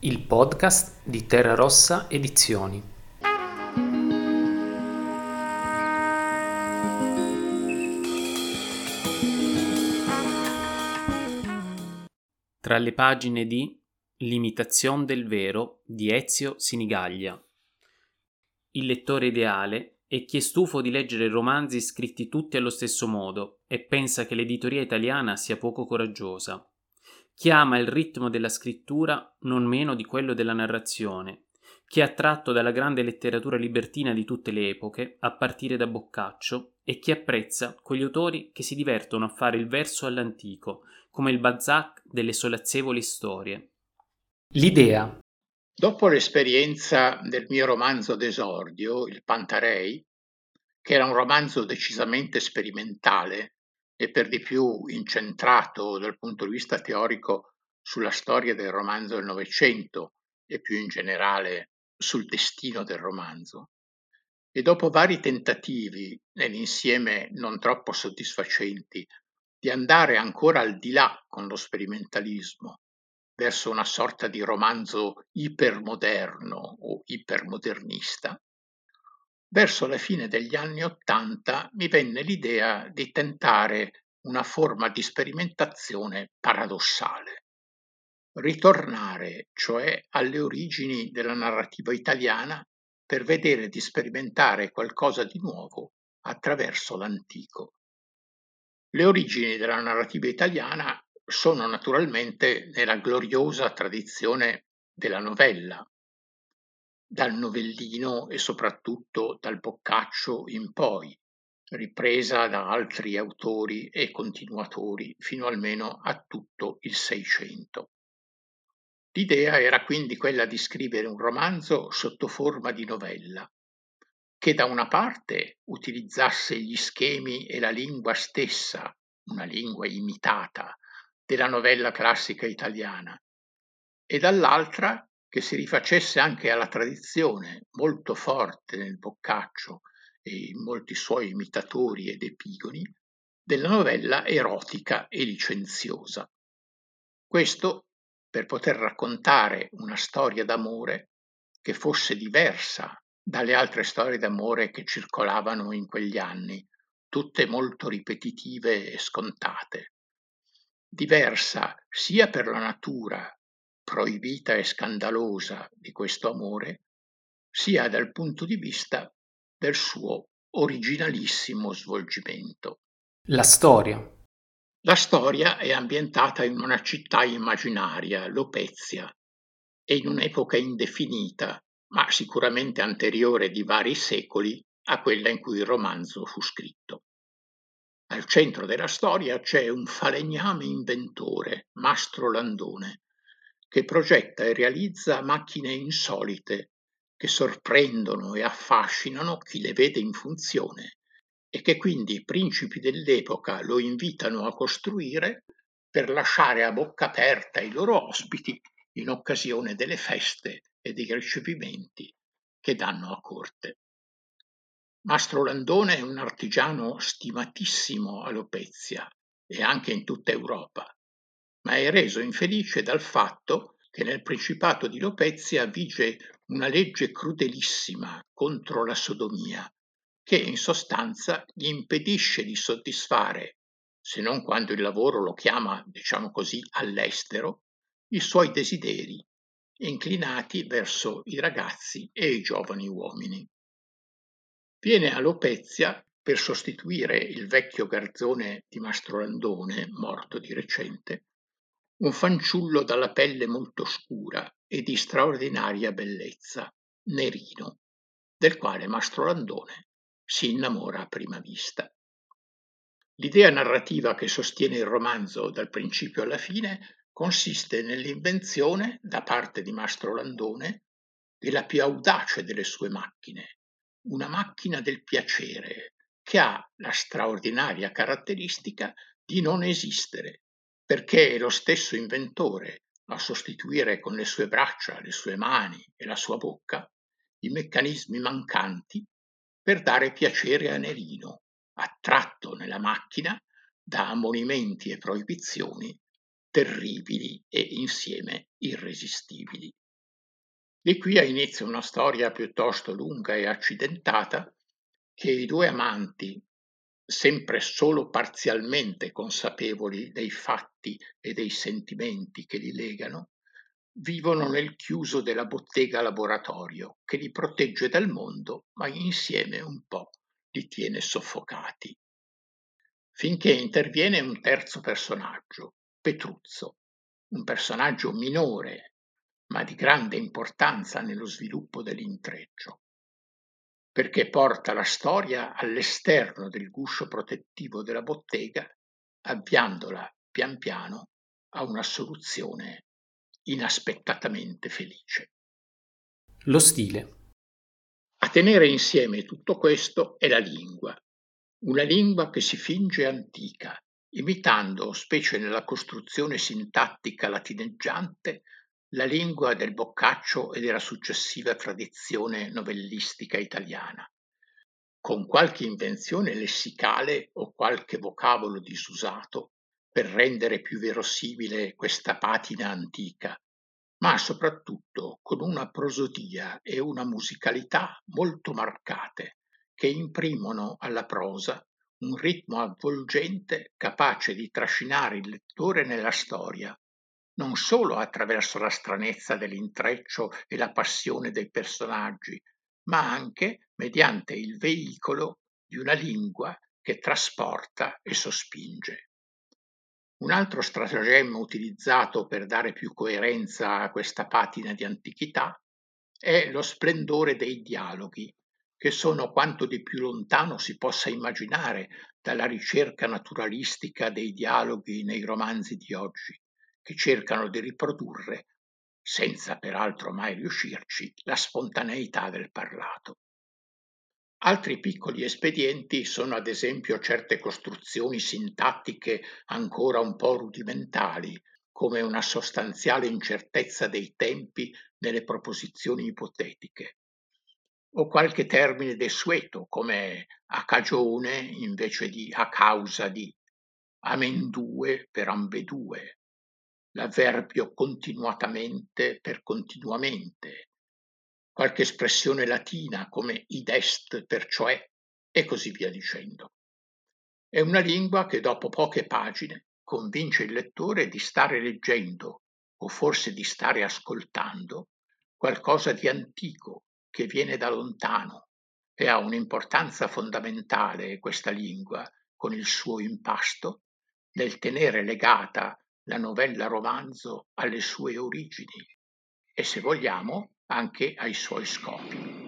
Il podcast di Terra Rossa Edizioni. Tra le pagine di L'imitazione del vero di Ezio Sinigaglia. Il lettore ideale è chi è stufo di leggere romanzi scritti tutti allo stesso modo e pensa che l'editoria italiana sia poco coraggiosa. Chi ama il ritmo della scrittura non meno di quello della narrazione, chi è attratto dalla grande letteratura libertina di tutte le epoche, a partire da Boccaccio, e chi apprezza quegli autori che si divertono a fare il verso all'antico, come il Balzac delle solazzevoli storie. L'idea. Dopo l'esperienza del mio romanzo d'esordio, Il Pantarei, che era un romanzo decisamente sperimentale, e per di più incentrato dal punto di vista teorico sulla storia del romanzo del Novecento e più in generale sul destino del romanzo. E dopo vari tentativi, nell'insieme non troppo soddisfacenti, di andare ancora al di là con lo sperimentalismo, verso una sorta di romanzo ipermoderno o ipermodernista, Verso la fine degli anni Ottanta mi venne l'idea di tentare una forma di sperimentazione paradossale. Ritornare, cioè, alle origini della narrativa italiana per vedere di sperimentare qualcosa di nuovo attraverso l'antico. Le origini della narrativa italiana sono naturalmente nella gloriosa tradizione della novella, dal novellino e soprattutto dal Boccaccio in poi, ripresa da altri autori e continuatori fino almeno a tutto il Seicento. L'idea era quindi quella di scrivere un romanzo sotto forma di novella, che da una parte utilizzasse gli schemi e la lingua stessa, una lingua imitata, della novella classica italiana, e dall'altra che si rifacesse anche alla tradizione molto forte nel Boccaccio e in molti suoi imitatori ed epigoni della novella erotica e licenziosa. Questo per poter raccontare una storia d'amore che fosse diversa dalle altre storie d'amore che circolavano in quegli anni, tutte molto ripetitive e scontate. Diversa sia per la natura proibita e scandalosa di questo amore, sia dal punto di vista del suo originalissimo svolgimento. La storia. La storia è ambientata in una città immaginaria, Lopezia, e in un'epoca indefinita, ma sicuramente anteriore di vari secoli a quella in cui il romanzo fu scritto. Al centro della storia c'è un falegname inventore, Mastro Landone, che progetta e realizza macchine insolite che sorprendono e affascinano chi le vede in funzione e che quindi i principi dell'epoca lo invitano a costruire per lasciare a bocca aperta i loro ospiti in occasione delle feste e dei ricevimenti che danno a corte. Mastro Landone è un artigiano stimatissimo a Lopezia e anche in tutta Europa ma è reso infelice dal fatto che nel Principato di Lopezia vige una legge crudelissima contro la sodomia, che in sostanza gli impedisce di soddisfare, se non quando il lavoro lo chiama, diciamo così, all'estero, i suoi desideri, inclinati verso i ragazzi e i giovani uomini. Viene a Lopezia per sostituire il vecchio garzone di Mastro Landone, morto di recente, un fanciullo dalla pelle molto scura e di straordinaria bellezza, Nerino, del quale Mastro Landone si innamora a prima vista. L'idea narrativa che sostiene il romanzo dal principio alla fine consiste nell'invenzione, da parte di Mastro Landone, della più audace delle sue macchine, una macchina del piacere che ha la straordinaria caratteristica di non esistere perché è lo stesso inventore a sostituire con le sue braccia, le sue mani e la sua bocca i meccanismi mancanti per dare piacere a Nerino, attratto nella macchina da ammonimenti e proibizioni terribili e insieme irresistibili. Di qui ha inizio una storia piuttosto lunga e accidentata che i due amanti, sempre solo parzialmente consapevoli dei fatti e dei sentimenti che li legano, vivono nel chiuso della bottega laboratorio che li protegge dal mondo, ma insieme un po' li tiene soffocati. Finché interviene un terzo personaggio, Petruzzo, un personaggio minore, ma di grande importanza nello sviluppo dell'intreccio perché porta la storia all'esterno del guscio protettivo della bottega, avviandola pian piano a una soluzione inaspettatamente felice. Lo stile. A tenere insieme tutto questo è la lingua, una lingua che si finge antica, imitando, specie nella costruzione sintattica latineggiante, la lingua del Boccaccio e della successiva tradizione novellistica italiana, con qualche invenzione lessicale o qualche vocabolo disusato per rendere più verosimile questa patina antica, ma soprattutto con una prosodia e una musicalità molto marcate che imprimono alla prosa un ritmo avvolgente capace di trascinare il lettore nella storia non solo attraverso la stranezza dell'intreccio e la passione dei personaggi, ma anche mediante il veicolo di una lingua che trasporta e sospinge. Un altro stratagemma utilizzato per dare più coerenza a questa patina di antichità è lo splendore dei dialoghi, che sono quanto di più lontano si possa immaginare dalla ricerca naturalistica dei dialoghi nei romanzi di oggi che cercano di riprodurre, senza peraltro mai riuscirci, la spontaneità del parlato. Altri piccoli espedienti sono ad esempio certe costruzioni sintattiche ancora un po' rudimentali, come una sostanziale incertezza dei tempi nelle proposizioni ipotetiche, o qualche termine desueto come a cagione invece di a causa di, amendue per ambedue, l'avverbio continuatamente per continuamente, qualche espressione latina come id est per cioè e così via dicendo. È una lingua che dopo poche pagine convince il lettore di stare leggendo o forse di stare ascoltando qualcosa di antico che viene da lontano e ha un'importanza fondamentale questa lingua con il suo impasto nel tenere legata la novella romanzo alle sue origini e, se vogliamo, anche ai suoi scopi.